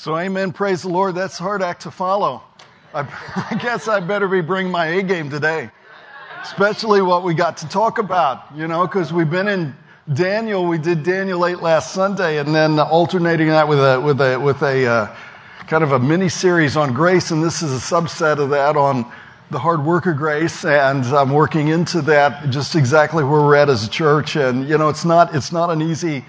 So, amen. Praise the Lord. That's a hard act to follow. I, I guess I better be bringing my A game today, especially what we got to talk about, you know, because we've been in Daniel. We did Daniel late last Sunday, and then alternating that with a with a with a uh, kind of a mini series on grace, and this is a subset of that on the hard work of grace, and I'm working into that just exactly where we're at as a church. And you know, it's not it's not an easy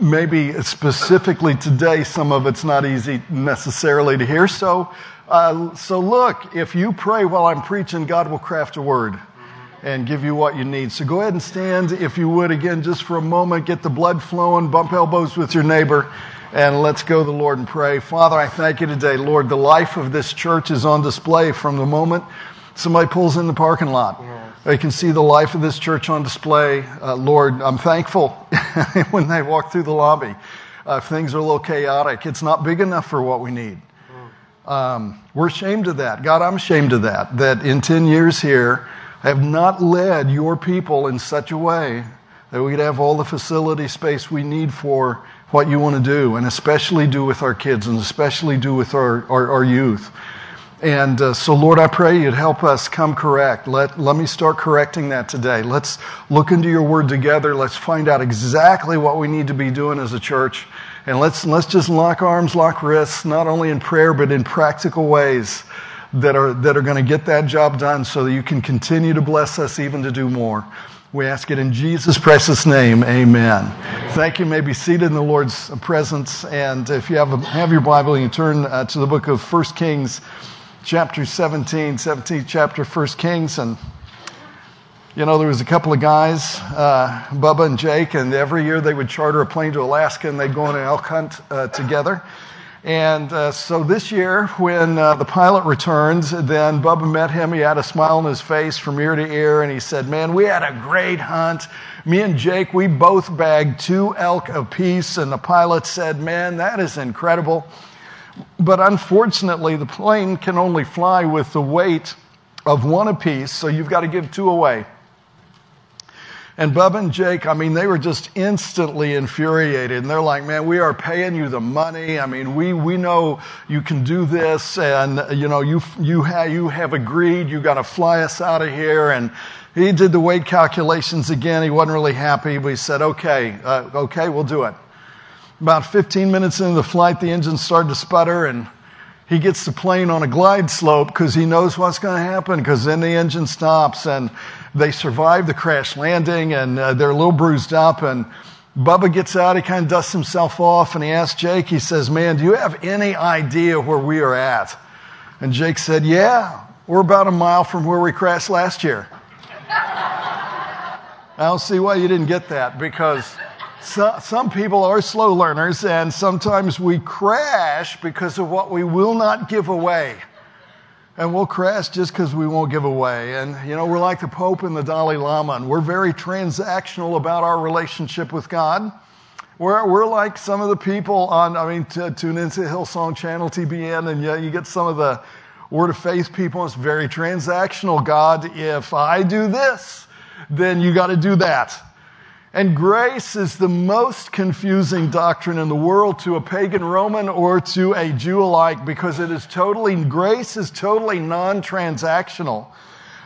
maybe specifically today, some of it's not easy necessarily to hear. So, uh, so look, if you pray while I'm preaching, God will craft a word and give you what you need. So go ahead and stand, if you would, again, just for a moment, get the blood flowing, bump elbows with your neighbor, and let's go to the Lord and pray. Father, I thank you today. Lord, the life of this church is on display from the moment somebody pulls in the parking lot. They can see the life of this church on display. Uh, Lord, I'm thankful when they walk through the lobby. Uh, things are a little chaotic. It's not big enough for what we need. Um, we're ashamed of that. God, I'm ashamed of that. That in 10 years here, I have not led your people in such a way that we could have all the facility space we need for what you want to do, and especially do with our kids, and especially do with our, our, our youth. And uh, so, Lord, I pray you'd help us come correct. Let, let me start correcting that today. Let's look into your word together. Let's find out exactly what we need to be doing as a church. And let's, let's just lock arms, lock wrists, not only in prayer, but in practical ways that are, that are going to get that job done so that you can continue to bless us even to do more. We ask it in Jesus' precious name. Amen. Thank you. you may be seated in the Lord's presence. And if you have, a, have your Bible, you turn uh, to the book of 1 Kings chapter 17, 17th chapter, First Kings, and you know, there was a couple of guys, uh, Bubba and Jake, and every year they would charter a plane to Alaska and they'd go on an elk hunt uh, together. And uh, so this year, when uh, the pilot returns, then Bubba met him. He had a smile on his face from ear to ear, and he said, Man, we had a great hunt. Me and Jake, we both bagged two elk apiece. And the pilot said, Man, that is incredible. But unfortunately, the plane can only fly with the weight of one apiece, so you've got to give two away. And Bub and Jake, I mean, they were just instantly infuriated. And they're like, man, we are paying you the money. I mean, we, we know you can do this. And, you know, you, you, ha- you have agreed. You got to fly us out of here. And he did the weight calculations again. He wasn't really happy, but he said, okay, uh, okay, we'll do it. About 15 minutes into the flight, the engine started to sputter, and he gets the plane on a glide slope because he knows what's going to happen because then the engine stops and they survive the crash landing and uh, they're a little bruised up and Bubba gets out, he kind of dusts himself off and he asks Jake, he says, man, do you have any idea where we are at? And Jake said, yeah, we're about a mile from where we crashed last year. I don't see why you didn't get that because so, some people are slow learners, and sometimes we crash because of what we will not give away. And we'll crash just because we won't give away. And, you know, we're like the Pope and the Dalai Lama, and we're very transactional about our relationship with God. We're, we're like some of the people on, I mean, t- tune into Hillsong Channel TBN, and yeah, you get some of the Word of Faith people. It's very transactional. God, if I do this, then you got to do that. And grace is the most confusing doctrine in the world to a pagan Roman or to a Jew alike because it is totally, grace is totally non transactional.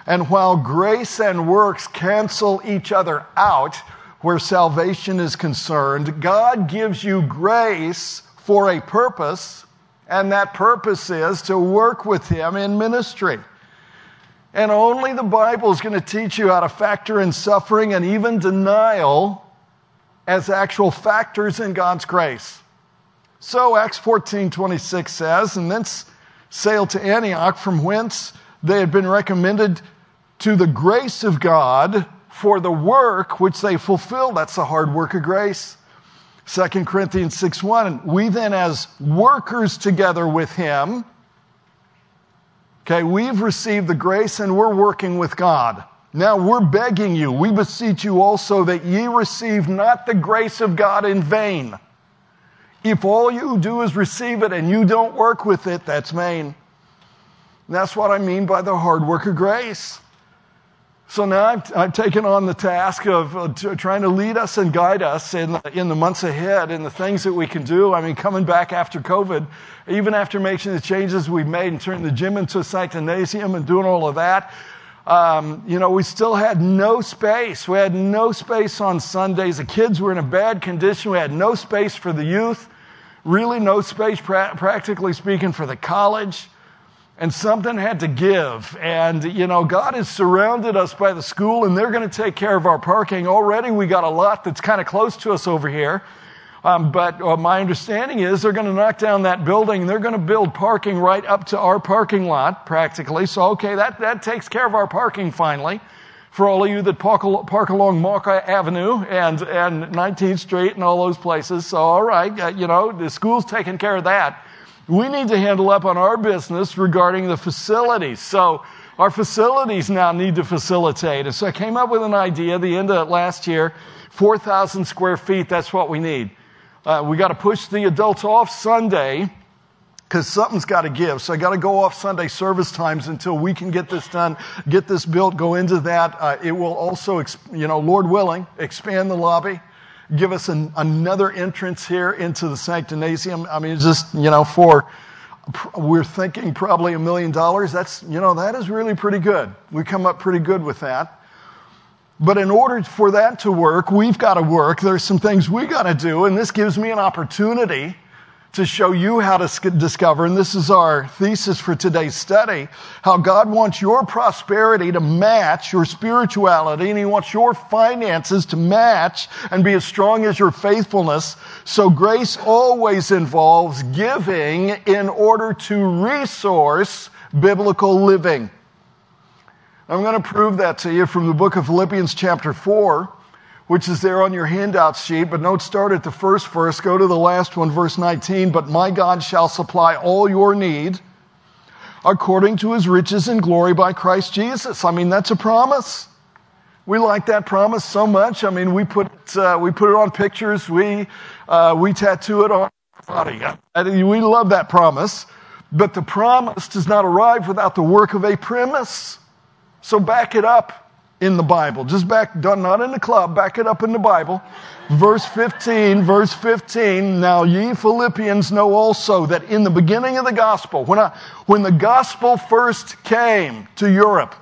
And while grace and works cancel each other out where salvation is concerned, God gives you grace for a purpose, and that purpose is to work with Him in ministry. And only the Bible is going to teach you how to factor in suffering and even denial as actual factors in God's grace. So Acts 14 26 says, and thence sailed to Antioch, from whence they had been recommended to the grace of God for the work which they fulfilled. That's the hard work of grace. 2 Corinthians 6 1. We then, as workers together with him, Okay, we've received the grace and we're working with God. Now we're begging you, we beseech you also that ye receive not the grace of God in vain. If all you do is receive it and you don't work with it, that's vain. And that's what I mean by the hard work of grace. So now I've, I've, taken on the task of uh, trying to lead us and guide us in the, in the months ahead in the things that we can do. I mean, coming back after COVID, even after making the changes we've made and turning the gym into a sanctinasium and doing all of that, um, you know, we still had no space. We had no space on Sundays. The kids were in a bad condition. We had no space for the youth, really no space, pra- practically speaking, for the college and something had to give. And, you know, God has surrounded us by the school and they're going to take care of our parking. Already we got a lot that's kind of close to us over here. Um, but uh, my understanding is they're going to knock down that building they're going to build parking right up to our parking lot, practically. So, okay, that, that takes care of our parking finally. For all of you that park, park along Marka Avenue and, and 19th Street and all those places. So, all right, uh, you know, the school's taking care of that we need to handle up on our business regarding the facilities. So our facilities now need to facilitate. And so I came up with an idea the end of last year 4,000 square feet, that's what we need. Uh, we got to push the adults off Sunday because something's got to give. So I got to go off Sunday service times until we can get this done, get this built, go into that. Uh, it will also, you know, Lord willing, expand the lobby give us an, another entrance here into the sanctinasium. I mean, just, you know, for, we're thinking probably a million dollars. That's, you know, that is really pretty good. We come up pretty good with that. But in order for that to work, we've got to work. There's some things we got to do, and this gives me an opportunity to show you how to discover, and this is our thesis for today's study, how God wants your prosperity to match your spirituality, and He wants your finances to match and be as strong as your faithfulness. So grace always involves giving in order to resource biblical living. I'm going to prove that to you from the book of Philippians chapter 4 which is there on your handout sheet, but don't start at the first verse. Go to the last one, verse 19. But my God shall supply all your need according to his riches and glory by Christ Jesus. I mean, that's a promise. We like that promise so much. I mean, we put, uh, we put it on pictures. We, uh, we tattoo it on body. We love that promise. But the promise does not arrive without the work of a premise. So back it up in the Bible. Just back, not in the club, back it up in the Bible. Verse 15, verse 15. Now ye Philippians know also that in the beginning of the gospel, when I, when the gospel first came to Europe,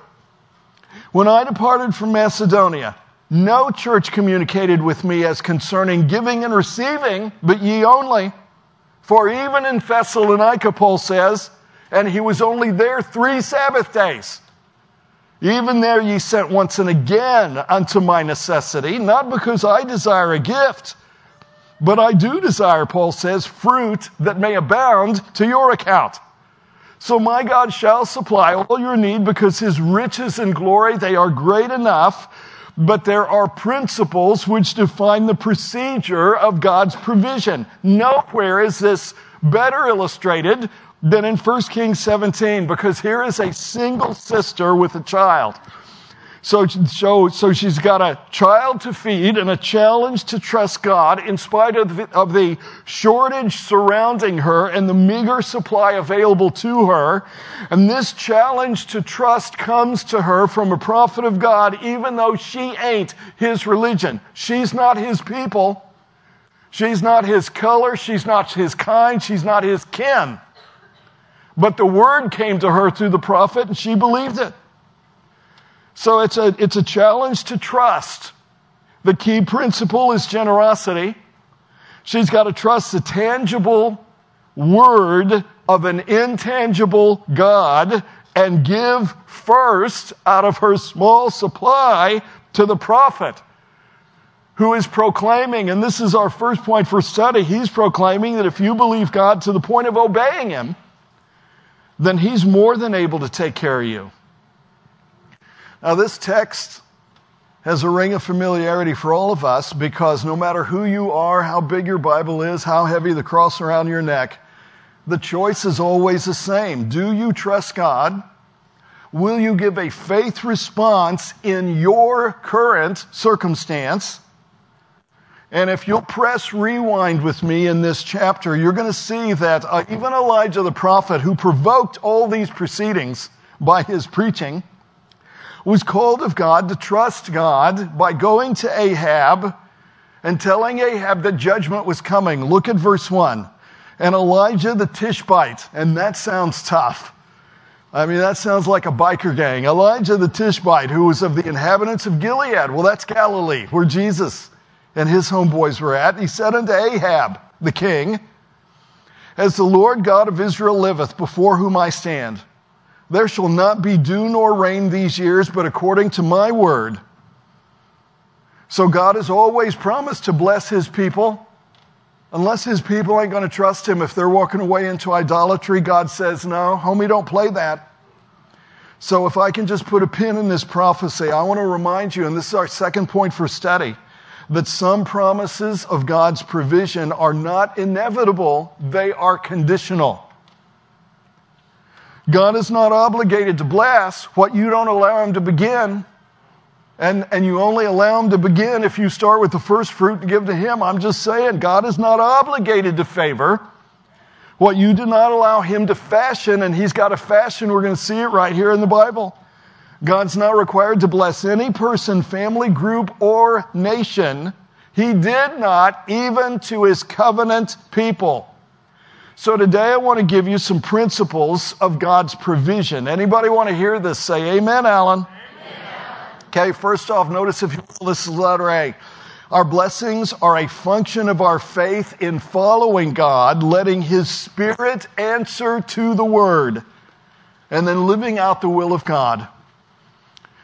when I departed from Macedonia, no church communicated with me as concerning giving and receiving, but ye only. For even in Thessalonica, Paul says, and he was only there three Sabbath days. Even there ye sent once and again unto my necessity, not because I desire a gift, but I do desire, Paul says, fruit that may abound to your account. So my God shall supply all your need because his riches and glory, they are great enough, but there are principles which define the procedure of God's provision. Nowhere is this better illustrated than in 1 Kings 17 because here is a single sister with a child. So, so, so she's got a child to feed and a challenge to trust God in spite of the, of the shortage surrounding her and the meager supply available to her. And this challenge to trust comes to her from a prophet of God, even though she ain't his religion. She's not his people. She's not his color. She's not his kind. She's not his kin. But the word came to her through the prophet and she believed it. So it's a, it's a challenge to trust. The key principle is generosity. She's got to trust the tangible word of an intangible God and give first out of her small supply to the prophet who is proclaiming, and this is our first point for study, he's proclaiming that if you believe God to the point of obeying him, then He's more than able to take care of you. Now, this text has a ring of familiarity for all of us because no matter who you are, how big your Bible is, how heavy the cross around your neck, the choice is always the same. Do you trust God? Will you give a faith response in your current circumstance? And if you'll press rewind with me in this chapter, you're going to see that uh, even Elijah the prophet, who provoked all these proceedings by his preaching, was called of God to trust God by going to Ahab and telling Ahab that judgment was coming. Look at verse 1. And Elijah the Tishbite, and that sounds tough. I mean, that sounds like a biker gang. Elijah the Tishbite, who was of the inhabitants of Gilead. Well, that's Galilee, where Jesus and his homeboys were at. He said unto Ahab, the king, As the Lord God of Israel liveth, before whom I stand, there shall not be dew nor rain these years, but according to my word. So God has always promised to bless his people. Unless his people ain't going to trust him, if they're walking away into idolatry, God says, no, homie, don't play that. So if I can just put a pin in this prophecy, I want to remind you, and this is our second point for study, that some promises of God's provision are not inevitable, they are conditional. God is not obligated to bless what you don't allow him to begin. And, and you only allow him to begin if you start with the first fruit and give to him. I'm just saying, God is not obligated to favor what you do not allow him to fashion, and he's got a fashion. We're going to see it right here in the Bible. God's not required to bless any person, family, group, or nation. He did not, even to his covenant people. So today I want to give you some principles of God's provision. Anybody want to hear this? Say amen, Alan. Okay, first off, notice if you this is letter A. Our blessings are a function of our faith in following God, letting His Spirit answer to the Word, and then living out the will of God.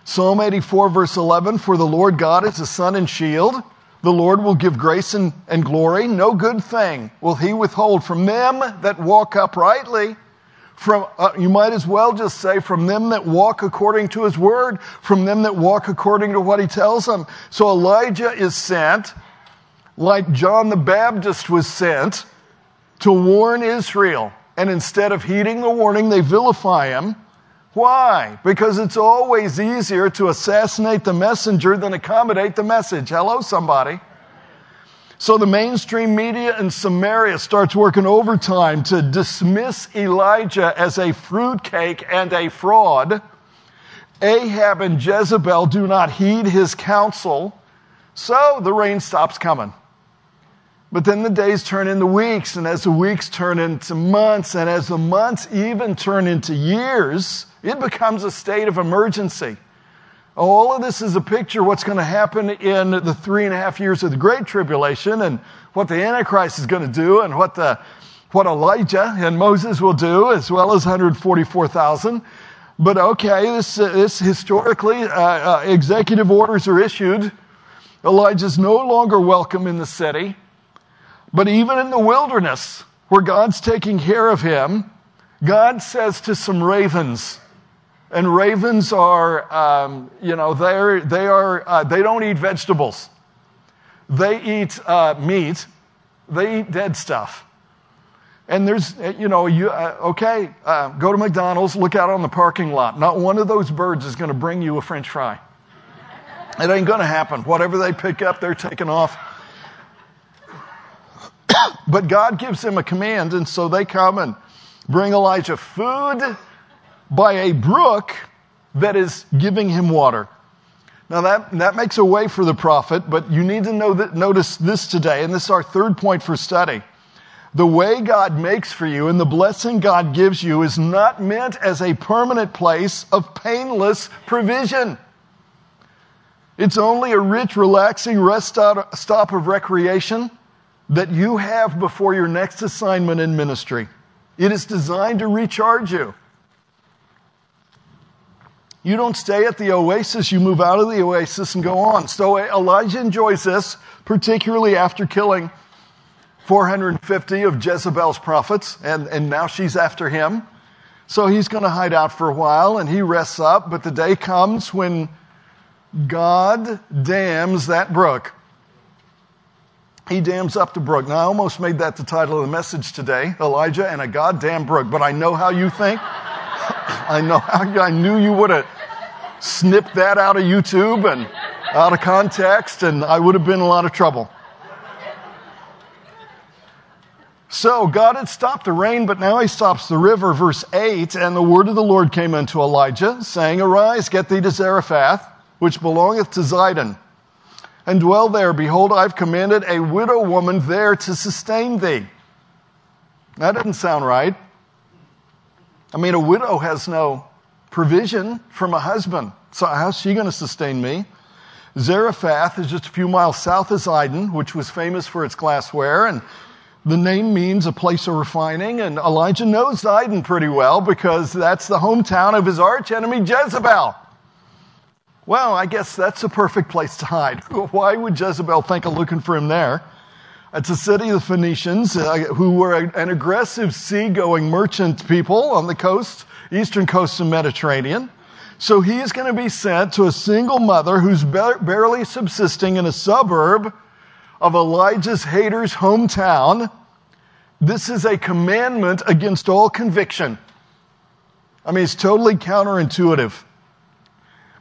Psalm 84, verse 11 For the Lord God is a sun and shield. The Lord will give grace and, and glory. No good thing will He withhold from them that walk uprightly from uh, you might as well just say from them that walk according to his word from them that walk according to what he tells them so elijah is sent like john the baptist was sent to warn israel and instead of heeding the warning they vilify him why because it's always easier to assassinate the messenger than accommodate the message hello somebody so the mainstream media in Samaria starts working overtime to dismiss Elijah as a fruitcake and a fraud. Ahab and Jezebel do not heed his counsel. So the rain stops coming. But then the days turn into weeks, and as the weeks turn into months, and as the months even turn into years, it becomes a state of emergency. All of this is a picture of what's going to happen in the three and a half years of the Great Tribulation and what the Antichrist is going to do and what, the, what Elijah and Moses will do, as well as 144,000. But okay, this, this historically, uh, uh, executive orders are issued. Elijah's no longer welcome in the city. But even in the wilderness, where God's taking care of him, God says to some ravens, and ravens are, um, you know, they're, they are, uh, they don't eat vegetables. They eat uh, meat. They eat dead stuff. And there's, you know, you, uh, okay, uh, go to McDonald's, look out on the parking lot. Not one of those birds is going to bring you a french fry. It ain't going to happen. Whatever they pick up, they're taking off. but God gives them a command, and so they come and bring Elijah food by a brook that is giving him water. Now that, that makes a way for the prophet, but you need to know that, notice this today, and this is our third point for study. The way God makes for you and the blessing God gives you is not meant as a permanent place of painless provision. It's only a rich, relaxing rest stop of recreation that you have before your next assignment in ministry. It is designed to recharge you. You don't stay at the oasis, you move out of the oasis and go on. So Elijah enjoys this, particularly after killing 450 of Jezebel's prophets, and, and now she's after him. So he's going to hide out for a while and he rests up, but the day comes when God dams that brook. He dams up the brook. Now, I almost made that the title of the message today Elijah and a goddamn brook, but I know how you think. I know how I knew you would have snipped that out of YouTube and out of context, and I would have been in a lot of trouble. So God had stopped the rain, but now he stops the river. Verse 8, and the word of the Lord came unto Elijah, saying, Arise, get thee to Zarephath, which belongeth to Zidon, and dwell there. Behold, I've commanded a widow woman there to sustain thee. That doesn't sound right. I mean, a widow has no provision from a husband. So how's she going to sustain me? Zarephath is just a few miles south of Zidon, which was famous for its glassware, and the name means a place of refining, and Elijah knows Zidon pretty well because that's the hometown of his archenemy Jezebel. Well, I guess that's a perfect place to hide. Why would Jezebel think of looking for him there? It's a city of the Phoenicians uh, who were an aggressive seagoing merchant people on the coast, eastern coast of Mediterranean. So he is going to be sent to a single mother who's barely subsisting in a suburb of Elijah's haters' hometown. This is a commandment against all conviction. I mean, it's totally counterintuitive.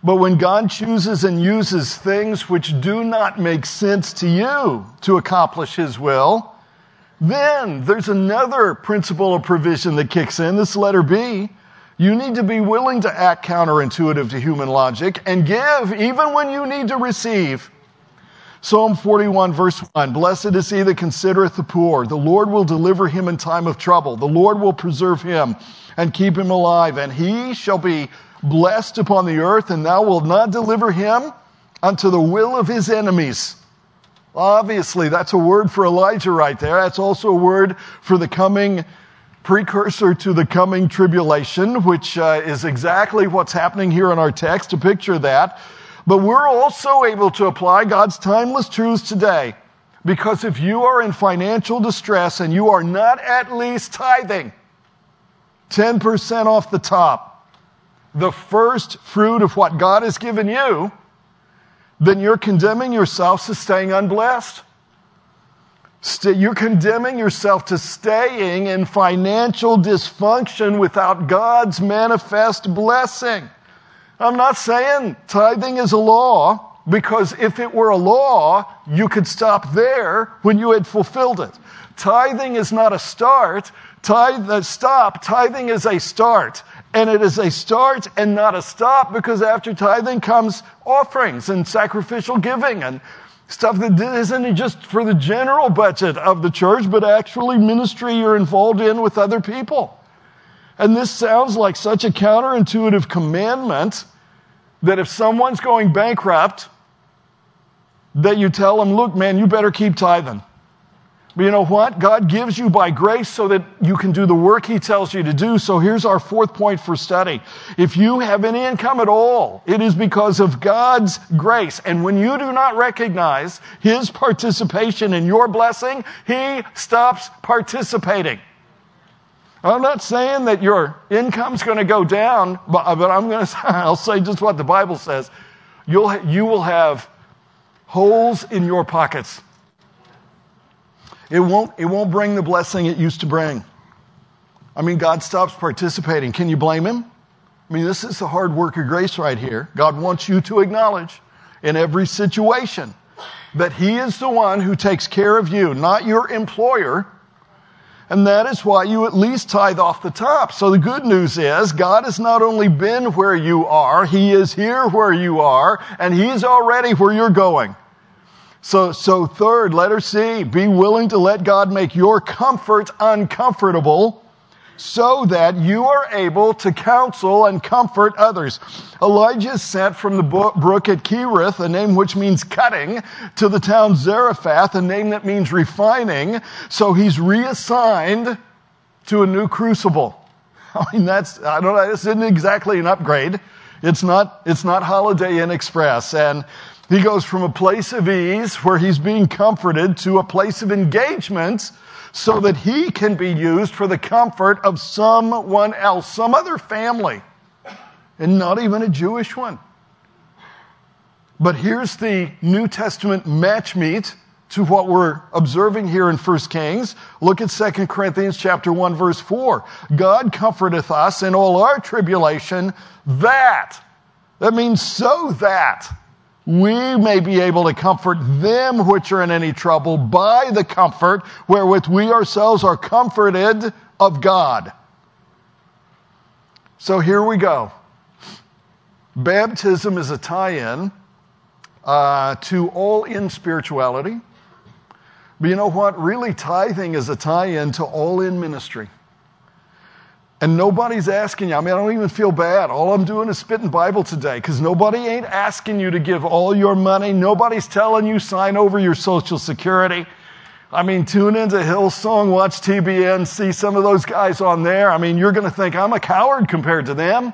But when God chooses and uses things which do not make sense to you to accomplish His will, then there's another principle of provision that kicks in. This letter B. You need to be willing to act counterintuitive to human logic and give even when you need to receive. Psalm 41 verse 1, Blessed is he that considereth the poor. The Lord will deliver him in time of trouble. The Lord will preserve him and keep him alive. And he shall be blessed upon the earth, and thou wilt not deliver him unto the will of his enemies. Obviously, that's a word for Elijah right there. That's also a word for the coming precursor to the coming tribulation, which uh, is exactly what's happening here in our text. To picture that. But we're also able to apply God's timeless truths today. Because if you are in financial distress and you are not at least tithing 10% off the top, the first fruit of what God has given you, then you're condemning yourself to staying unblessed. You're condemning yourself to staying in financial dysfunction without God's manifest blessing. I'm not saying tithing is a law because if it were a law, you could stop there when you had fulfilled it. Tithing is not a start. Tithe, uh, stop. Tithing is a start. And it is a start and not a stop because after tithing comes offerings and sacrificial giving and stuff that isn't just for the general budget of the church, but actually ministry you're involved in with other people. And this sounds like such a counterintuitive commandment that if someone's going bankrupt, that you tell them, look, man, you better keep tithing. But you know what? God gives you by grace so that you can do the work He tells you to do. So here's our fourth point for study. If you have any income at all, it is because of God's grace. And when you do not recognize His participation in your blessing, He stops participating. I'm not saying that your income's going to go down, but, but I'm going to, I'll say just what the Bible says. You'll, you will have holes in your pockets. It won't, it won't bring the blessing it used to bring. I mean, God stops participating. Can you blame Him? I mean, this is the hard work of grace right here. God wants you to acknowledge in every situation that He is the one who takes care of you, not your employer and that is why you at least tithe off the top. So the good news is God has not only been where you are, He is here where you are, and He's already where you're going. So, so third, letter C, be willing to let God make your comfort uncomfortable so that you are able to counsel and comfort others. Elijah is sent from the brook at Kerith, a name which means cutting, to the town Zarephath, a name that means refining. So he's reassigned to a new crucible. I mean, that's, I don't know, this isn't exactly an upgrade. It's not, it's not Holiday Inn Express. And he goes from a place of ease where he's being comforted to a place of engagement so that he can be used for the comfort of someone else, some other family, and not even a Jewish one. But here's the New Testament match meet to what we're observing here in 1 Kings. Look at 2 Corinthians chapter 1 verse 4. God comforteth us in all our tribulation that, that means so that we may be able to comfort them which are in any trouble by the comfort wherewith we ourselves are comforted of God. So here we go. Baptism is a tie in uh, to all in spirituality. But you know what? Really, tithing is a tie in to all in ministry. And nobody's asking you. I mean, I don't even feel bad. All I'm doing is spitting Bible today because nobody ain't asking you to give all your money. Nobody's telling you sign over your Social Security. I mean, tune into Hillsong, watch TBN, see some of those guys on there. I mean, you're going to think I'm a coward compared to them.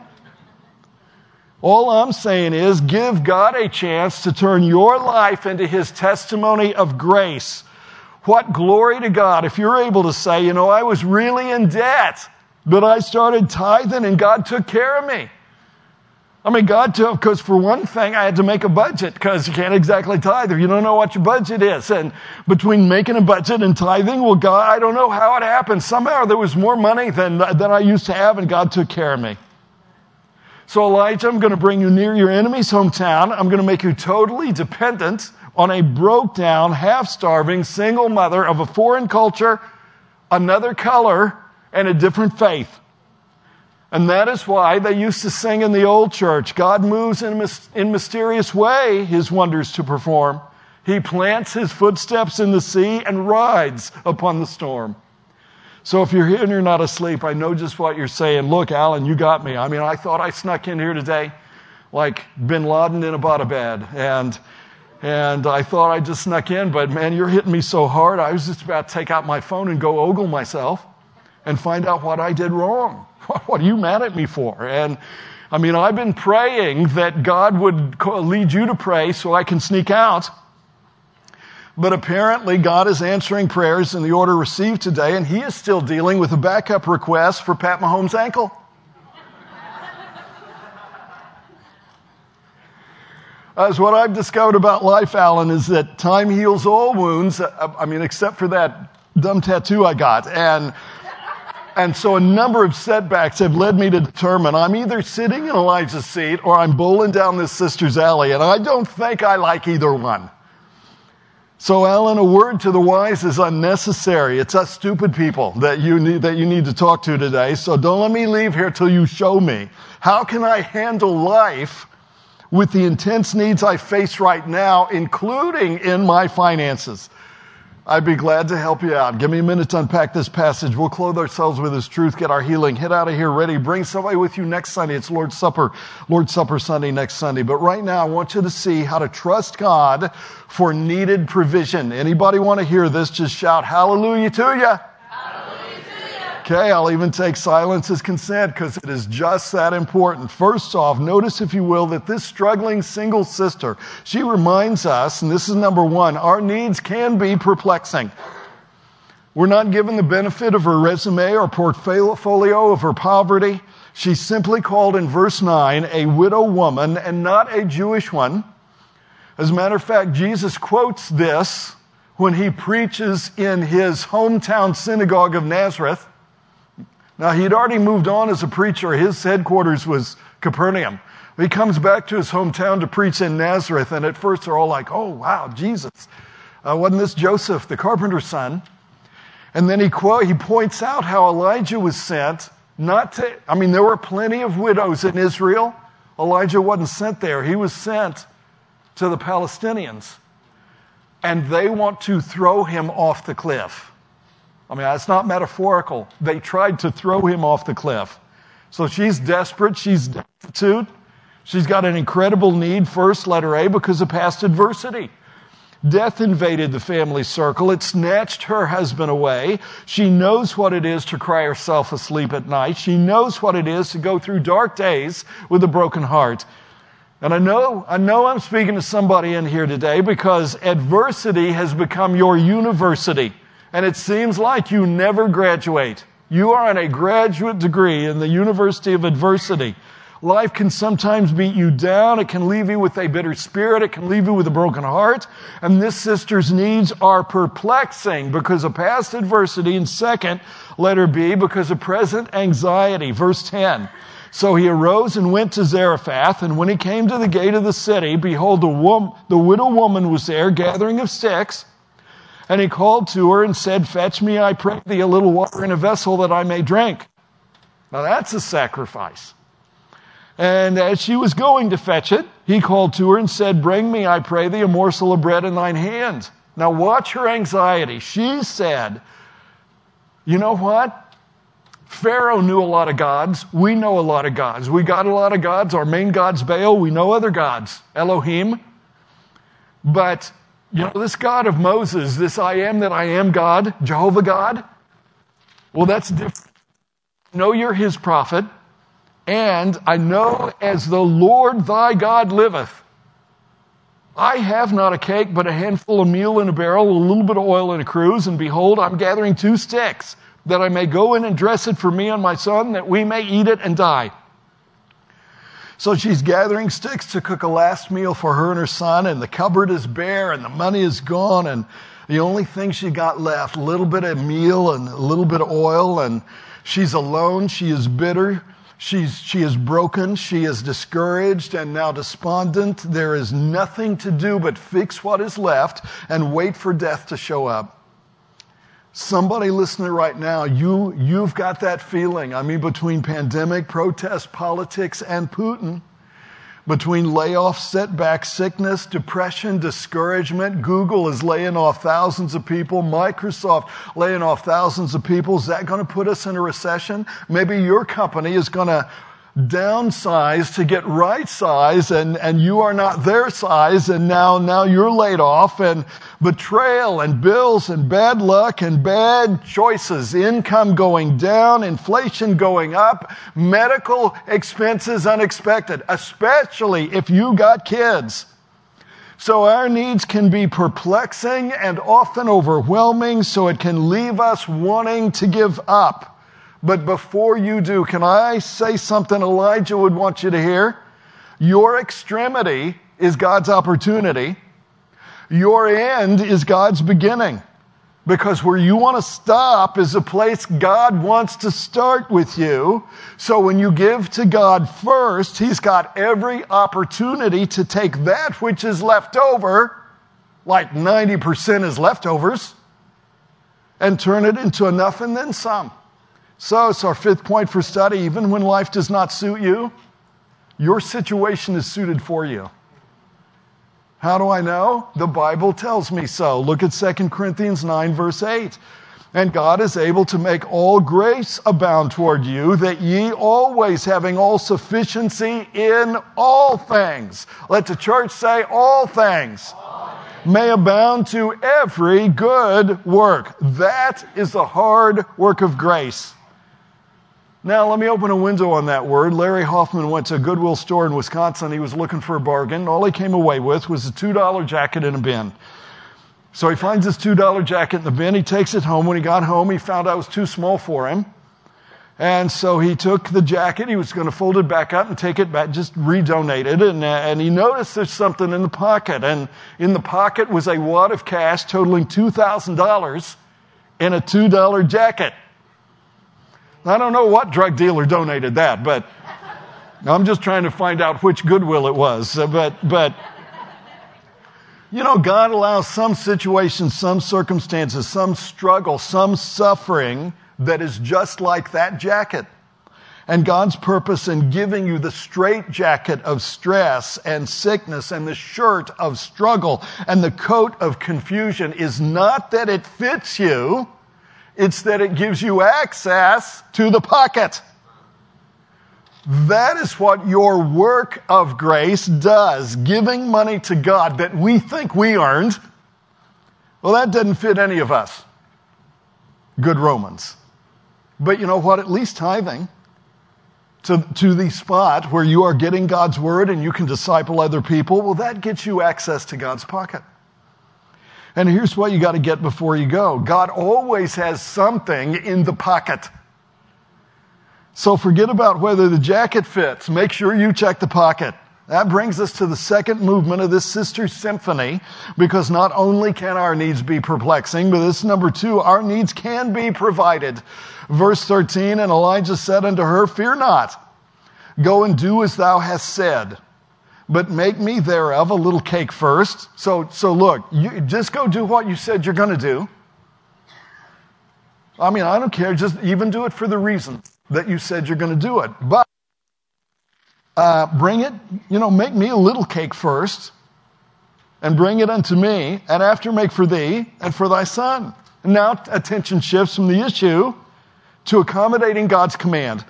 All I'm saying is give God a chance to turn your life into His testimony of grace. What glory to God if you're able to say, you know, I was really in debt. But I started tithing and God took care of me. I mean, God took, because for one thing, I had to make a budget because you can't exactly tithe if you don't know what your budget is. And between making a budget and tithing, well, God, I don't know how it happened. Somehow there was more money than, than I used to have and God took care of me. So Elijah, I'm going to bring you near your enemy's hometown. I'm going to make you totally dependent on a broke down, half starving, single mother of a foreign culture, another color, and a different faith. And that is why they used to sing in the old church God moves in, in mysterious way his wonders to perform. He plants his footsteps in the sea and rides upon the storm. So if you're here and you're not asleep, I know just what you're saying. Look, Alan, you got me. I mean, I thought I snuck in here today like bin Laden in a bed. And, and I thought I just snuck in, but man, you're hitting me so hard. I was just about to take out my phone and Google myself and find out what I did wrong. What are you mad at me for? And I mean, I've been praying that God would lead you to pray so I can sneak out. But apparently, God is answering prayers in the order received today, and He is still dealing with a backup request for Pat Mahomes' ankle. As what I've discovered about life, Alan, is that time heals all wounds. Uh, I mean, except for that dumb tattoo I got. And and so a number of setbacks have led me to determine I'm either sitting in Elijah's seat or I'm bowling down this sister's alley. And I don't think I like either one. So, Alan, a word to the wise is unnecessary. It's us stupid people that you need, that you need to talk to today. So don't let me leave here till you show me. How can I handle life with the intense needs I face right now, including in my finances? I'd be glad to help you out. Give me a minute to unpack this passage. We'll clothe ourselves with His truth, get our healing, head out of here ready. Bring somebody with you next Sunday. It's Lord's Supper, Lord's Supper Sunday next Sunday. But right now, I want you to see how to trust God for needed provision. Anybody want to hear this? Just shout hallelujah to you. Okay, I'll even take silence as consent because it is just that important. First off, notice, if you will, that this struggling single sister, she reminds us, and this is number one, our needs can be perplexing. We're not given the benefit of her resume or portfolio of her poverty. She's simply called in verse 9 a widow woman and not a Jewish one. As a matter of fact, Jesus quotes this when he preaches in his hometown synagogue of Nazareth. Now, he'd already moved on as a preacher. His headquarters was Capernaum. He comes back to his hometown to preach in Nazareth, and at first they're all like, oh, wow, Jesus. Uh, wasn't this Joseph, the carpenter's son? And then he, he points out how Elijah was sent not to, I mean, there were plenty of widows in Israel. Elijah wasn't sent there, he was sent to the Palestinians. And they want to throw him off the cliff. I mean, it's not metaphorical. They tried to throw him off the cliff. So she's desperate. She's destitute. She's got an incredible need, first, letter A, because of past adversity. Death invaded the family circle. It snatched her husband away. She knows what it is to cry herself asleep at night. She knows what it is to go through dark days with a broken heart. And I know, I know I'm speaking to somebody in here today because adversity has become your university and it seems like you never graduate. You are on a graduate degree in the University of Adversity. Life can sometimes beat you down. It can leave you with a bitter spirit. It can leave you with a broken heart. And this sister's needs are perplexing because of past adversity. And second, letter B, because of present anxiety. Verse 10. So he arose and went to Zarephath, and when he came to the gate of the city, behold, the, the widow woman was there gathering of sticks. And he called to her and said, Fetch me, I pray thee, a little water in a vessel that I may drink. Now that's a sacrifice. And as she was going to fetch it, he called to her and said, Bring me, I pray thee, a morsel of bread in thine hand. Now watch her anxiety. She said, You know what? Pharaoh knew a lot of gods. We know a lot of gods. We got a lot of gods. Our main god's Baal. We know other gods, Elohim. But you know, this God of Moses, this I am that I am God, Jehovah God, well, that's different. Know you're his prophet, and I know as the Lord thy God liveth. I have not a cake, but a handful of meal in a barrel, a little bit of oil in a cruse, and behold, I'm gathering two sticks, that I may go in and dress it for me and my son, that we may eat it and die. So she's gathering sticks to cook a last meal for her and her son, and the cupboard is bare, and the money is gone, and the only thing she got left, a little bit of meal and a little bit of oil, and she's alone, she is bitter, she's, she is broken, she is discouraged and now despondent. There is nothing to do but fix what is left and wait for death to show up. Somebody listening right now, you, you've got that feeling. I mean, between pandemic, protest, politics, and Putin, between layoffs, setbacks, sickness, depression, discouragement, Google is laying off thousands of people, Microsoft laying off thousands of people. Is that going to put us in a recession? Maybe your company is going to downsize to get right size and, and you are not their size and now, now you're laid off and betrayal and bills and bad luck and bad choices, income going down, inflation going up, medical expenses unexpected, especially if you got kids. So our needs can be perplexing and often overwhelming, so it can leave us wanting to give up. But before you do, can I say something Elijah would want you to hear? Your extremity is God's opportunity. Your end is God's beginning. Because where you want to stop is a place God wants to start with you. So when you give to God first, He's got every opportunity to take that which is left over, like 90% is leftovers, and turn it into enough and then some. So it's our fifth point for study. Even when life does not suit you, your situation is suited for you. How do I know? The Bible tells me so. Look at 2 Corinthians 9, verse 8. And God is able to make all grace abound toward you, that ye always having all sufficiency in all things. Let the church say, all things. May abound to every good work. That is the hard work of grace. Now, let me open a window on that word. Larry Hoffman went to a Goodwill store in Wisconsin. He was looking for a bargain. All he came away with was a $2 jacket in a bin. So he finds this $2 jacket in the bin. He takes it home. When he got home, he found out it was too small for him. And so he took the jacket. He was going to fold it back up and take it back, just redonate it. And, uh, and he noticed there's something in the pocket. And in the pocket was a wad of cash totaling $2,000 in a $2 jacket. I don't know what drug dealer donated that, but I'm just trying to find out which Goodwill it was. But, but, you know, God allows some situations, some circumstances, some struggle, some suffering that is just like that jacket. And God's purpose in giving you the straight jacket of stress and sickness and the shirt of struggle and the coat of confusion is not that it fits you, it's that it gives you access to the pocket. That is what your work of grace does. Giving money to God that we think we earned. Well, that doesn't fit any of us. Good Romans. But you know what? At least tithing to, to the spot where you are getting God's word and you can disciple other people, well, that gets you access to God's pocket. And here's what you got to get before you go God always has something in the pocket. So forget about whether the jacket fits. Make sure you check the pocket. That brings us to the second movement of this sister symphony, because not only can our needs be perplexing, but this number two, our needs can be provided. Verse 13, and Elijah said unto her, Fear not, go and do as thou hast said, but make me thereof a little cake first. So, so look, you just go do what you said you're going to do. I mean, I don't care, just even do it for the reason that you said you're going to do it. But uh, bring it, you know, make me a little cake first, and bring it unto me, and after make for thee and for thy son. And now attention shifts from the issue to accommodating God's command.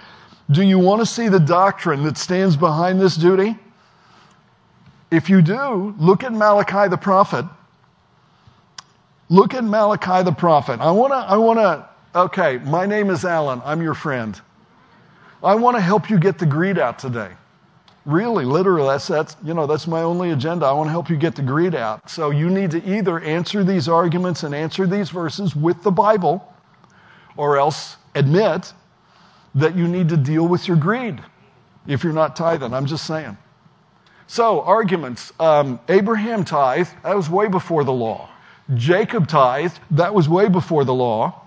Do you want to see the doctrine that stands behind this duty? If you do, look at Malachi the prophet. Look at Malachi the prophet. I want to, I want to, okay, my name is Alan. I'm your friend. I want to help you get the greed out today. Really, literally, that's, that's, you know, that's my only agenda. I want to help you get the greed out. So you need to either answer these arguments and answer these verses with the Bible, or else admit that you need to deal with your greed if you're not tithing. I'm just saying. So, arguments. Um, Abraham tithed, that was way before the law. Jacob tithed, that was way before the law.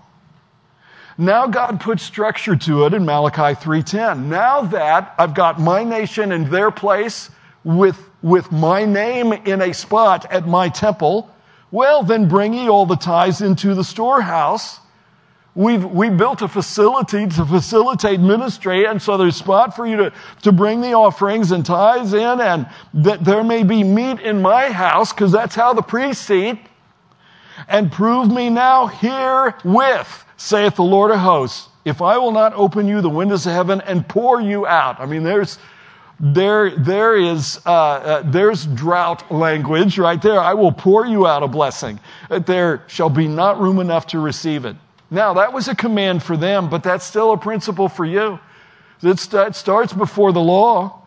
Now God puts structure to it in Malachi 3:10. Now that I've got my nation in their place with, with my name in a spot at my temple, well, then bring ye all the tithes into the storehouse. We've, we built a facility to facilitate ministry, and so there's a spot for you to, to bring the offerings and tithes in, and that there may be meat in my house, because that's how the priests eat. And prove me now herewith saith the Lord of hosts, if I will not open you the windows of heaven and pour you out. I mean, there's, there, there is, uh, uh, there's drought language right there. I will pour you out a blessing. There shall be not room enough to receive it. Now, that was a command for them, but that's still a principle for you. It starts before the law.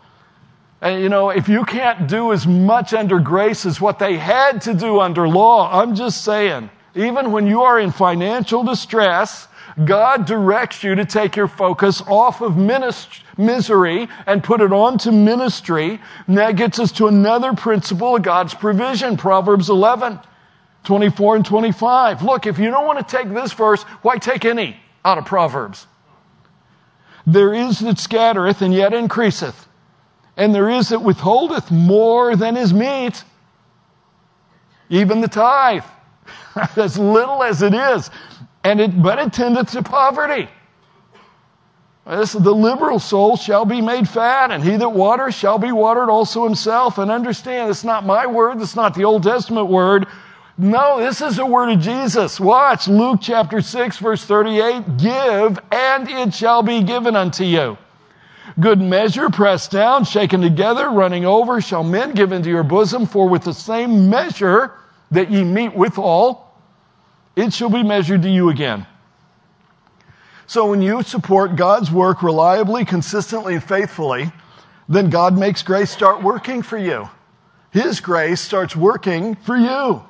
And you know, if you can't do as much under grace as what they had to do under law, I'm just saying, even when you are in financial distress, God directs you to take your focus off of misery and put it onto ministry. And that gets us to another principle of God's provision, Proverbs 11, 24 and 25. Look, if you don't want to take this verse, why take any out of Proverbs? There is that scattereth and yet increaseth, and there is that withholdeth more than is meet, even the tithe. as little as it is, and it, but it tendeth to poverty. This, the liberal soul shall be made fat, and he that waters shall be watered also himself. And understand, it's not my word, it's not the Old Testament word. No, this is the word of Jesus. Watch Luke chapter 6, verse 38 Give, and it shall be given unto you. Good measure, pressed down, shaken together, running over, shall men give into your bosom, for with the same measure that ye meet withal, it shall be measured to you again. So when you support God's work reliably, consistently, and faithfully, then God makes grace start working for you. His grace starts working for you.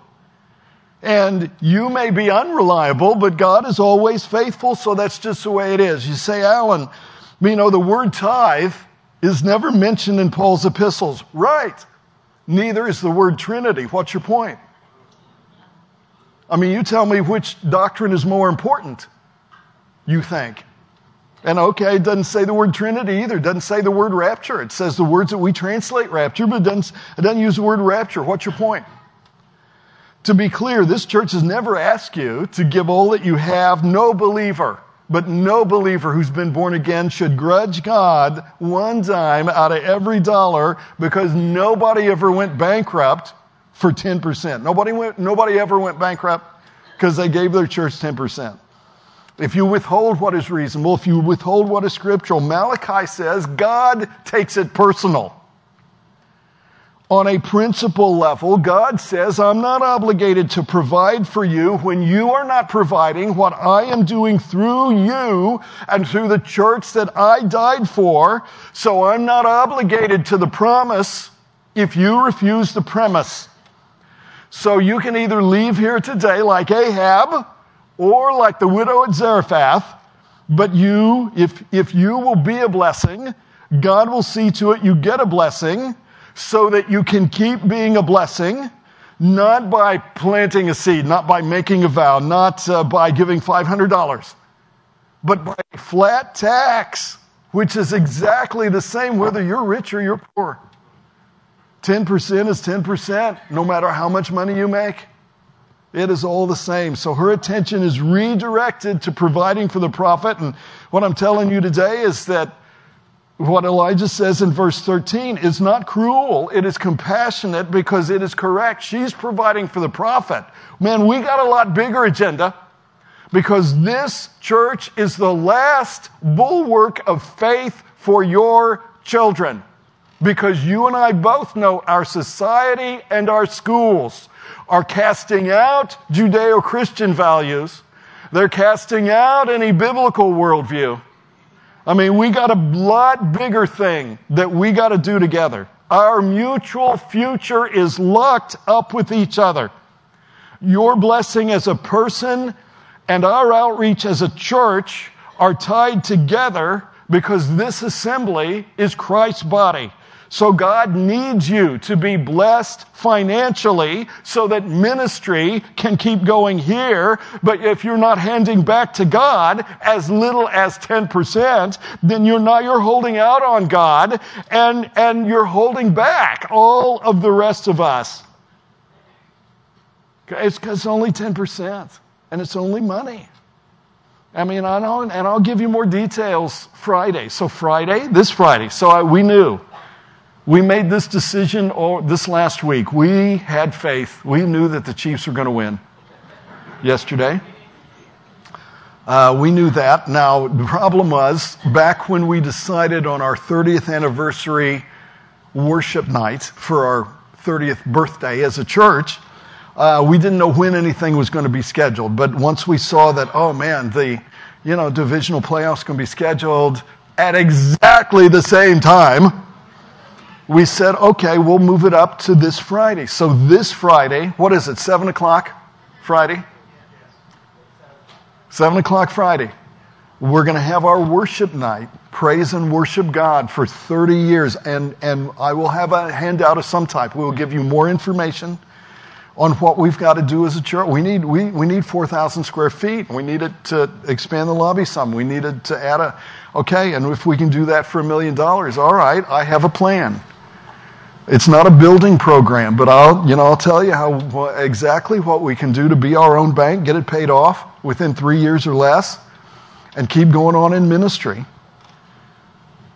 And you may be unreliable, but God is always faithful, so that's just the way it is. You say, Alan, you know, the word tithe is never mentioned in Paul's epistles. Right. Neither is the word Trinity. What's your point? I mean, you tell me which doctrine is more important, you think. And okay, it doesn't say the word Trinity either. It doesn't say the word rapture. It says the words that we translate rapture, but it doesn't, it doesn't use the word rapture. What's your point? To be clear, this church has never asked you to give all that you have. No believer, but no believer who's been born again should grudge God one dime out of every dollar because nobody ever went bankrupt for 10%. Nobody, went, nobody ever went bankrupt because they gave their church 10%. If you withhold what is reasonable, if you withhold what is scriptural, Malachi says God takes it personal. On a principle level, God says, I'm not obligated to provide for you when you are not providing what I am doing through you and through the church that I died for. So I'm not obligated to the promise if you refuse the premise. So you can either leave here today like Ahab or like the widow at Zarephath But you, if, if you will be a blessing, God will see to it you get a blessing so that you can keep being a blessing, not by planting a seed, not by making a vow, not uh, by giving $500, but by flat tax, which is exactly the same whether you're rich or you're poor. 10% is 10%, no matter how much money you make. It is all the same. So her attention is redirected to providing for the prophet. And what I'm telling you today is that what Elijah says in verse 13 is not cruel. It is compassionate because it is correct. She's providing for the prophet. Man, we got a lot bigger agenda because this church is the last bulwark of faith for your children because you and I both know our society and our schools are casting out Judeo Christian values. They're casting out any biblical worldview. I mean, we got a lot bigger thing that we got to do together. Our mutual future is locked up with each other. Your blessing as a person and our outreach as a church are tied together because this assembly is Christ's body. So God needs you to be blessed financially so that ministry can keep going here. But if you're not handing back to God as little as 10%, then you're not, you're holding out on God and, and you're holding back all of the rest of us. It's because it's only 10% and it's only money. I mean, I know, and I'll give you more details Friday. So Friday, this Friday, so I, we knew we made this decision this last week. We had faith. We knew that the Chiefs were going to win yesterday. Uh, we knew that. Now, the problem was back when we decided on our 30th anniversary worship night for our 30th birthday as a church, uh, we didn't know when anything was going to be scheduled. But once we saw that, oh man, the you know divisional playoffs going to be scheduled at exactly the same time we said, okay, we'll move it up to this Friday. So this Friday, what is it, 7 o'clock Friday? 7 o'clock Friday. We're going to have our worship night, praise and worship God for 30 years. And, and I will have a handout of some type. We will give you more information on what we've got to do as a church. We need, we, we need 4,000 square feet. We need it to expand the lobby some. We needed to add a, okay, and if we can do that for a million dollars, all right, I have a plan. It's not a building program, but I'll, you know, I'll tell you how exactly what we can do to be our own bank, get it paid off within three years or less, and keep going on in ministry.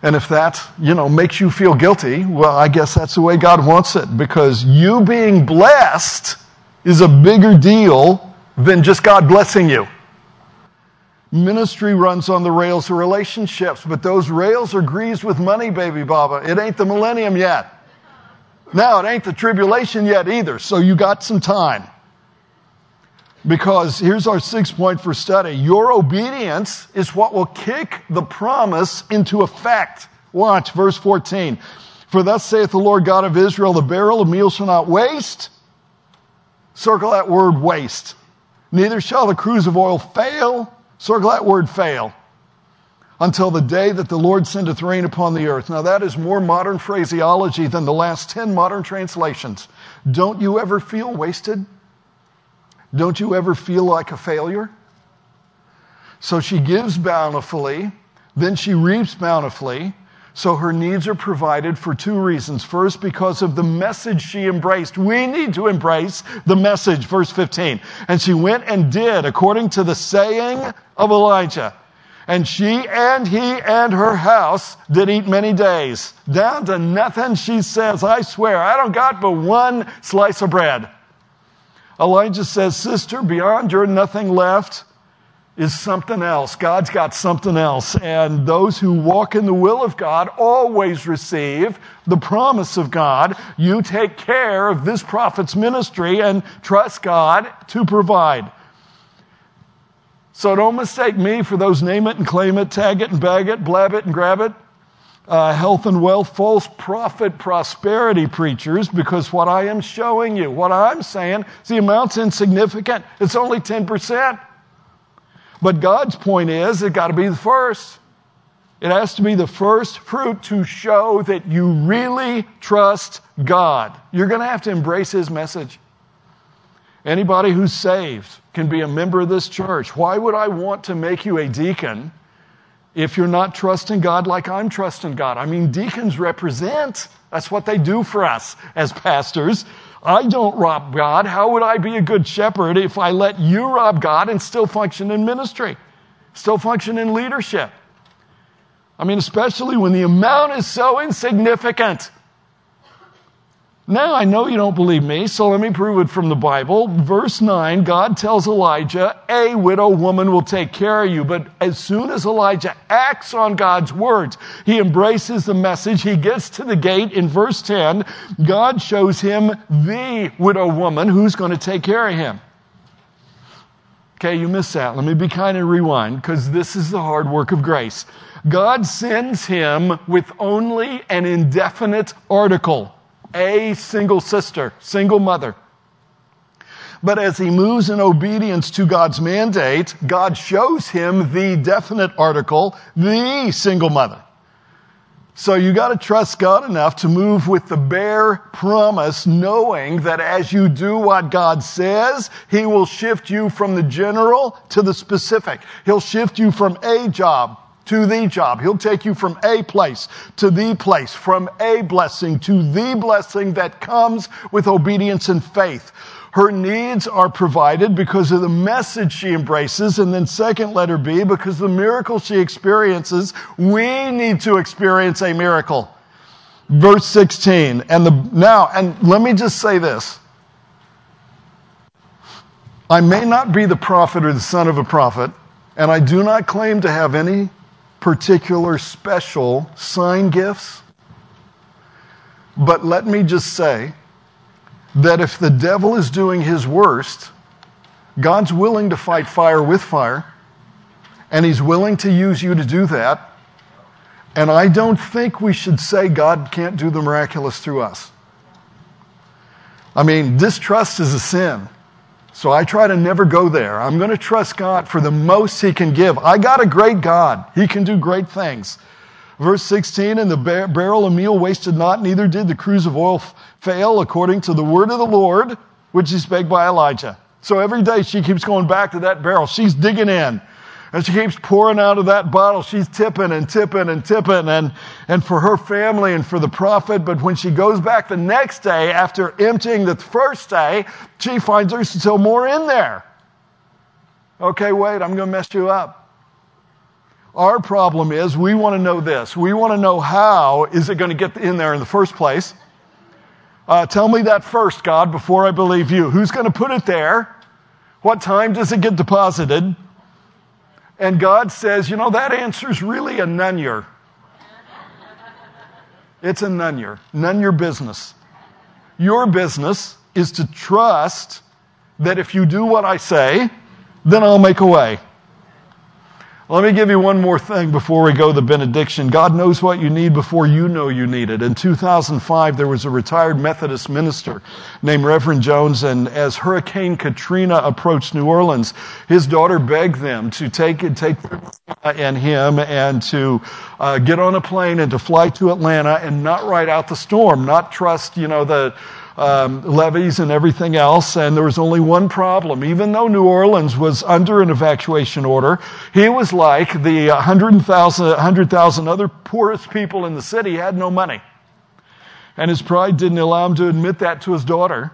And if that, you know, makes you feel guilty, well, I guess that's the way God wants it because you being blessed is a bigger deal than just God blessing you. Ministry runs on the rails of relationships, but those rails are greased with money, baby Baba. It ain't the millennium yet. Now, it ain't the tribulation yet either, so you got some time. Because here's our sixth point for study. Your obedience is what will kick the promise into effect. Watch verse 14. For thus saith the Lord God of Israel, the barrel of meal shall not waste. Circle that word waste. Neither shall the cruse of oil fail. Circle that word fail until the day that the Lord sendeth rain upon the earth. Now, that is more modern phraseology than the last 10 modern translations. Don't you ever feel wasted? Don't you ever feel like a failure? So she gives bountifully, then she reaps bountifully. So her needs are provided for two reasons. First, because of the message she embraced. We need to embrace the message, verse 15. And she went and did according to the saying of Elijah. And she and he and her house did eat many days. Down to nothing, she says, I swear, I don't got but one slice of bread. Elijah says, Sister, beyond your nothing left is something else. God's got something else. And those who walk in the will of God always receive the promise of God. You take care of this prophet's ministry and trust God to provide. So don't mistake me for those name it and claim it, tag it and bag it, blab it and grab it, uh, health and wealth, false prophet prosperity preachers, because what I am showing you, what I'm saying, the amount's insignificant. It's only 10%. But God's point is it got to be the first. It has to be the first fruit to show that you really trust God. You're going to have to embrace His message. Anybody who's saved can be a member of this church. Why would I want to make you a deacon if you're not trusting God like I'm trusting God? I mean, deacons represent. That's what they do for us as pastors. I don't rob God. How would I be a good shepherd if I let you rob God and still function in ministry, still function in leadership? I mean, especially when the amount is so insignificant. Now I know you don't believe me, so let me prove it from the Bible. Verse 9, God tells Elijah, a widow woman will take care of you. But as soon as Elijah acts on God's words, he embraces the message, he gets to the gate. In verse 10, God shows him the widow woman who's going to take care of him. Okay, you missed that. Let me be kind and rewind because this is the hard work of grace. God sends him with only an indefinite article, a single sister, single mother. But as he moves in obedience to God's mandate, God shows him the definite article, the single mother. So you got to trust God enough to move with the bare promise, knowing that as you do what God says, He will shift you from the general to the specific. He'll shift you from a job to the job. He'll take you from a place to the place, from a blessing to the blessing that comes with obedience and faith. Her needs are provided because of the message she embraces. And then second letter B, because the miracle she experiences, we need to experience a miracle. Verse 16. And the, now, and let me just say this. I may not be the prophet or the son of a prophet, and I do not claim to have any particular special sign gifts. But let me just say that if the devil is doing his worst, God's willing to fight fire with fire, and he's willing to use you to do that. And I don't think we should say God can't do the miraculous through us. I mean, distrust is a sin. So I try to never go there. I'm going to trust God for the most He can give. I got a great God. He can do great things. Verse 16, and the bar- barrel of meal wasted not, neither did the cruse of oil f- fail, according to the word of the Lord, which he spake by Elijah. So every day she keeps going back to that barrel. She's digging in. And she keeps pouring out of that bottle. She's tipping and tipping and tipping and, and for her family and for the prophet. But when she goes back the next day after emptying the first day, she finds there's still more in there. Okay, wait, I'm going to mess you up. Our problem is we want to know this. We want to know how is it going to get in there in the first place. Uh, tell me that first, God, before I believe you. Who's going to put it there? What time does it get deposited? And God says, you know, that answer's really a none your. It's a none your. None your business. Your business is to trust that if you do what I say, then I'll make a way. Let me give you one more thing before we go the benediction. God knows what you need before you know you need it. In 2005, there was a retired Methodist minister named Reverend Jones, and as Hurricane Katrina approached New Orleans, his daughter begged them to take take and him and to uh, get on a plane and to fly to Atlanta and not ride out the storm, not trust, you know, the um, levees and everything else, and there was only one problem. Even though New Orleans was under an evacuation order, he was like the 100,000 100, other poorest people in the city had no money. And his pride didn't allow him to admit that to his daughter.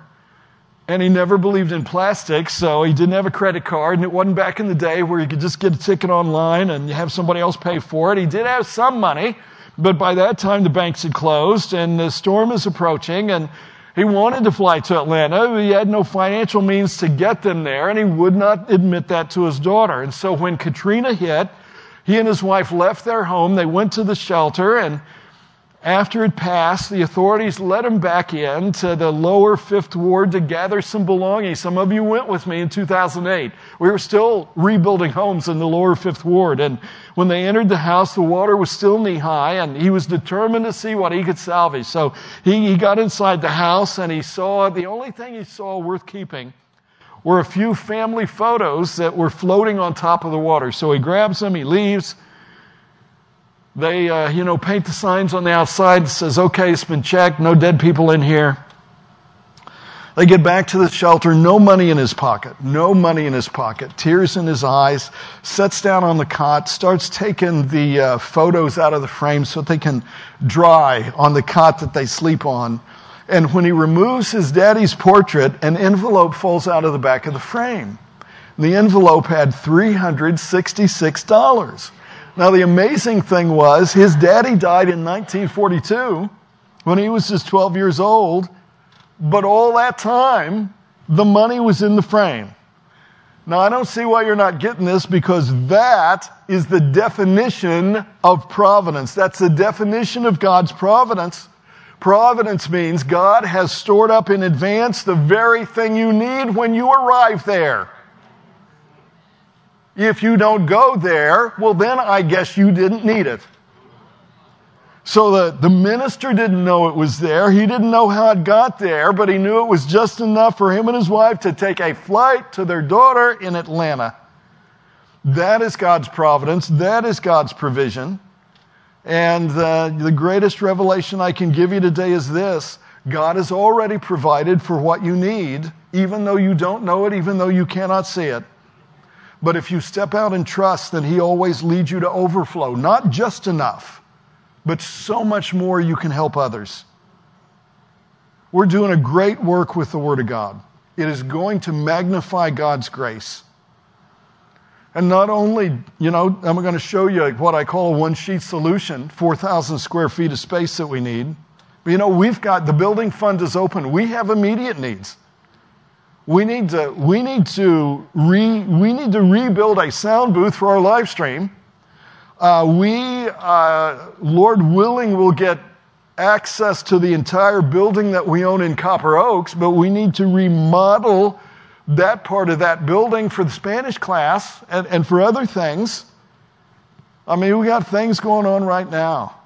And he never believed in plastic, so he didn't have a credit card, and it wasn't back in the day where you could just get a ticket online and have somebody else pay for it. He did have some money, but by that time the banks had closed and the storm is approaching, and he wanted to fly to Atlanta. He had no financial means to get them there, and he would not admit that to his daughter. And so when Katrina hit, he and his wife left their home. They went to the shelter, and after it passed, the authorities let him back in to the lower fifth ward to gather some belongings. Some of you went with me in 2008. We were still rebuilding homes in the lower fifth ward. And when they entered the house, the water was still knee high and he was determined to see what he could salvage. So he, he got inside the house and he saw, the only thing he saw worth keeping were a few family photos that were floating on top of the water. So he grabs them, he leaves. They, uh, you know, paint the signs on the outside that says, okay, it's been checked, no dead people in here. They get back to the shelter, no money in his pocket, no money in his pocket, tears in his eyes, sets down on the cot, starts taking the uh, photos out of the frame so they can dry on the cot that they sleep on. And when he removes his daddy's portrait, an envelope falls out of the back of the frame. The envelope had $366. Now, the amazing thing was his daddy died in 1942 when he was just 12 years old but all that time, the money was in the frame. Now, I don't see why you're not getting this because that is the definition of providence. That's the definition of God's providence. Providence means God has stored up in advance the very thing you need when you arrive there. If you don't go there, well, then I guess you didn't need it. So the, the minister didn't know it was there. He didn't know how it got there, but he knew it was just enough for him and his wife to take a flight to their daughter in Atlanta. That is God's providence. That is God's provision. And uh, the greatest revelation I can give you today is this God has already provided for what you need, even though you don't know it, even though you cannot see it. But if you step out in trust, then He always leads you to overflow, not just enough but so much more you can help others. We're doing a great work with the Word of God. It is going to magnify God's grace. And not only, you know, I'm going to show you what I call a one sheet solution 4,000 square feet of space that we need. But, you know, we've got the building fund is open. We have immediate needs. We need to, we need to, re, we need to rebuild a sound booth for our live stream. Uh, we, uh, Lord willing, will get access to the entire building that we own in Copper Oaks, but we need to remodel that part of that building for the Spanish class and, and for other things. I mean, we got things going on right now.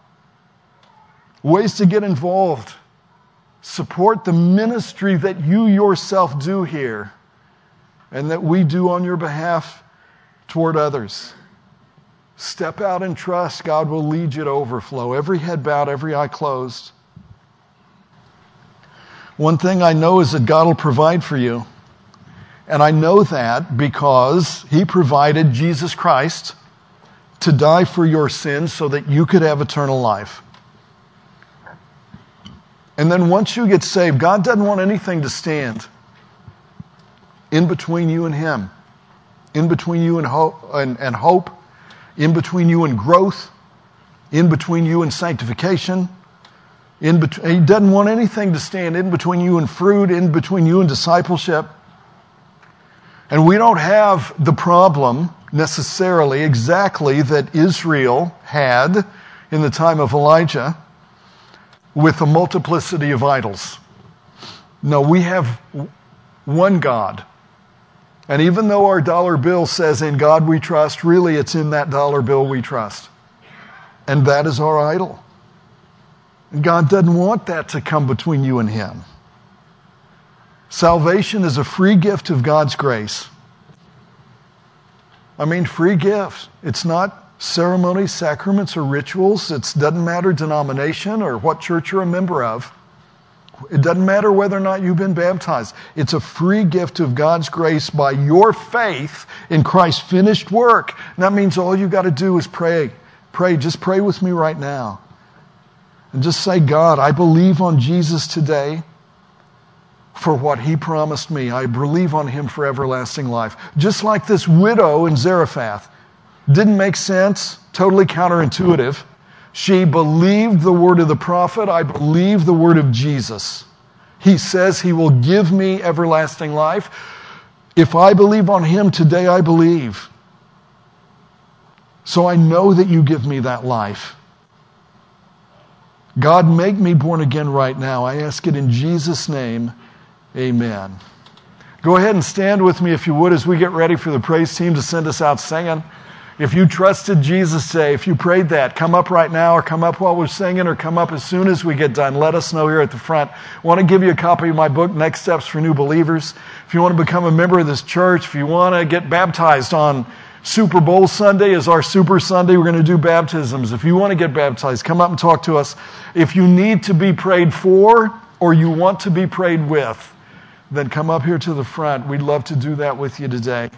Ways to get involved. Support the ministry that you yourself do here and that we do on your behalf toward others. Step out and trust. God will lead you to overflow. Every head bowed, every eye closed. One thing I know is that God will provide for you. And I know that because He provided Jesus Christ to die for your sins so that you could have eternal life. And then once you get saved, God doesn't want anything to stand in between you and Him, in between you and hope, and, and hope in between you and growth, in between you and sanctification. In between, he doesn't want anything to stand in between you and fruit, in between you and discipleship. And we don't have the problem necessarily exactly that Israel had in the time of Elijah with a multiplicity of idols. No, we have one God and even though our dollar bill says, In God we trust, really it's in that dollar bill we trust. And that is our idol. And God doesn't want that to come between you and Him. Salvation is a free gift of God's grace. I mean, free gift. It's not ceremonies, sacraments, or rituals. It doesn't matter denomination or what church you're a member of. It doesn't matter whether or not you've been baptized. It's a free gift of God's grace by your faith in Christ's finished work. And that means all you got to do is pray. Pray. Just pray with me right now. And just say, God, I believe on Jesus today for what he promised me. I believe on him for everlasting life. Just like this widow in Zarephath. Didn't make sense, totally counterintuitive. She believed the word of the prophet. I believe the word of Jesus. He says he will give me everlasting life. If I believe on him today, I believe. So I know that you give me that life. God, make me born again right now. I ask it in Jesus' name. Amen. Go ahead and stand with me if you would as we get ready for the praise team to send us out singing. If you trusted Jesus today, if you prayed that, come up right now or come up while we're singing or come up as soon as we get done. Let us know here at the front. I want to give you a copy of my book, Next Steps for New Believers. If you want to become a member of this church, if you want to get baptized on Super Bowl Sunday is our Super Sunday. We're going to do baptisms. If you want to get baptized, come up and talk to us. If you need to be prayed for or you want to be prayed with, then come up here to the front. We'd love to do that with you today.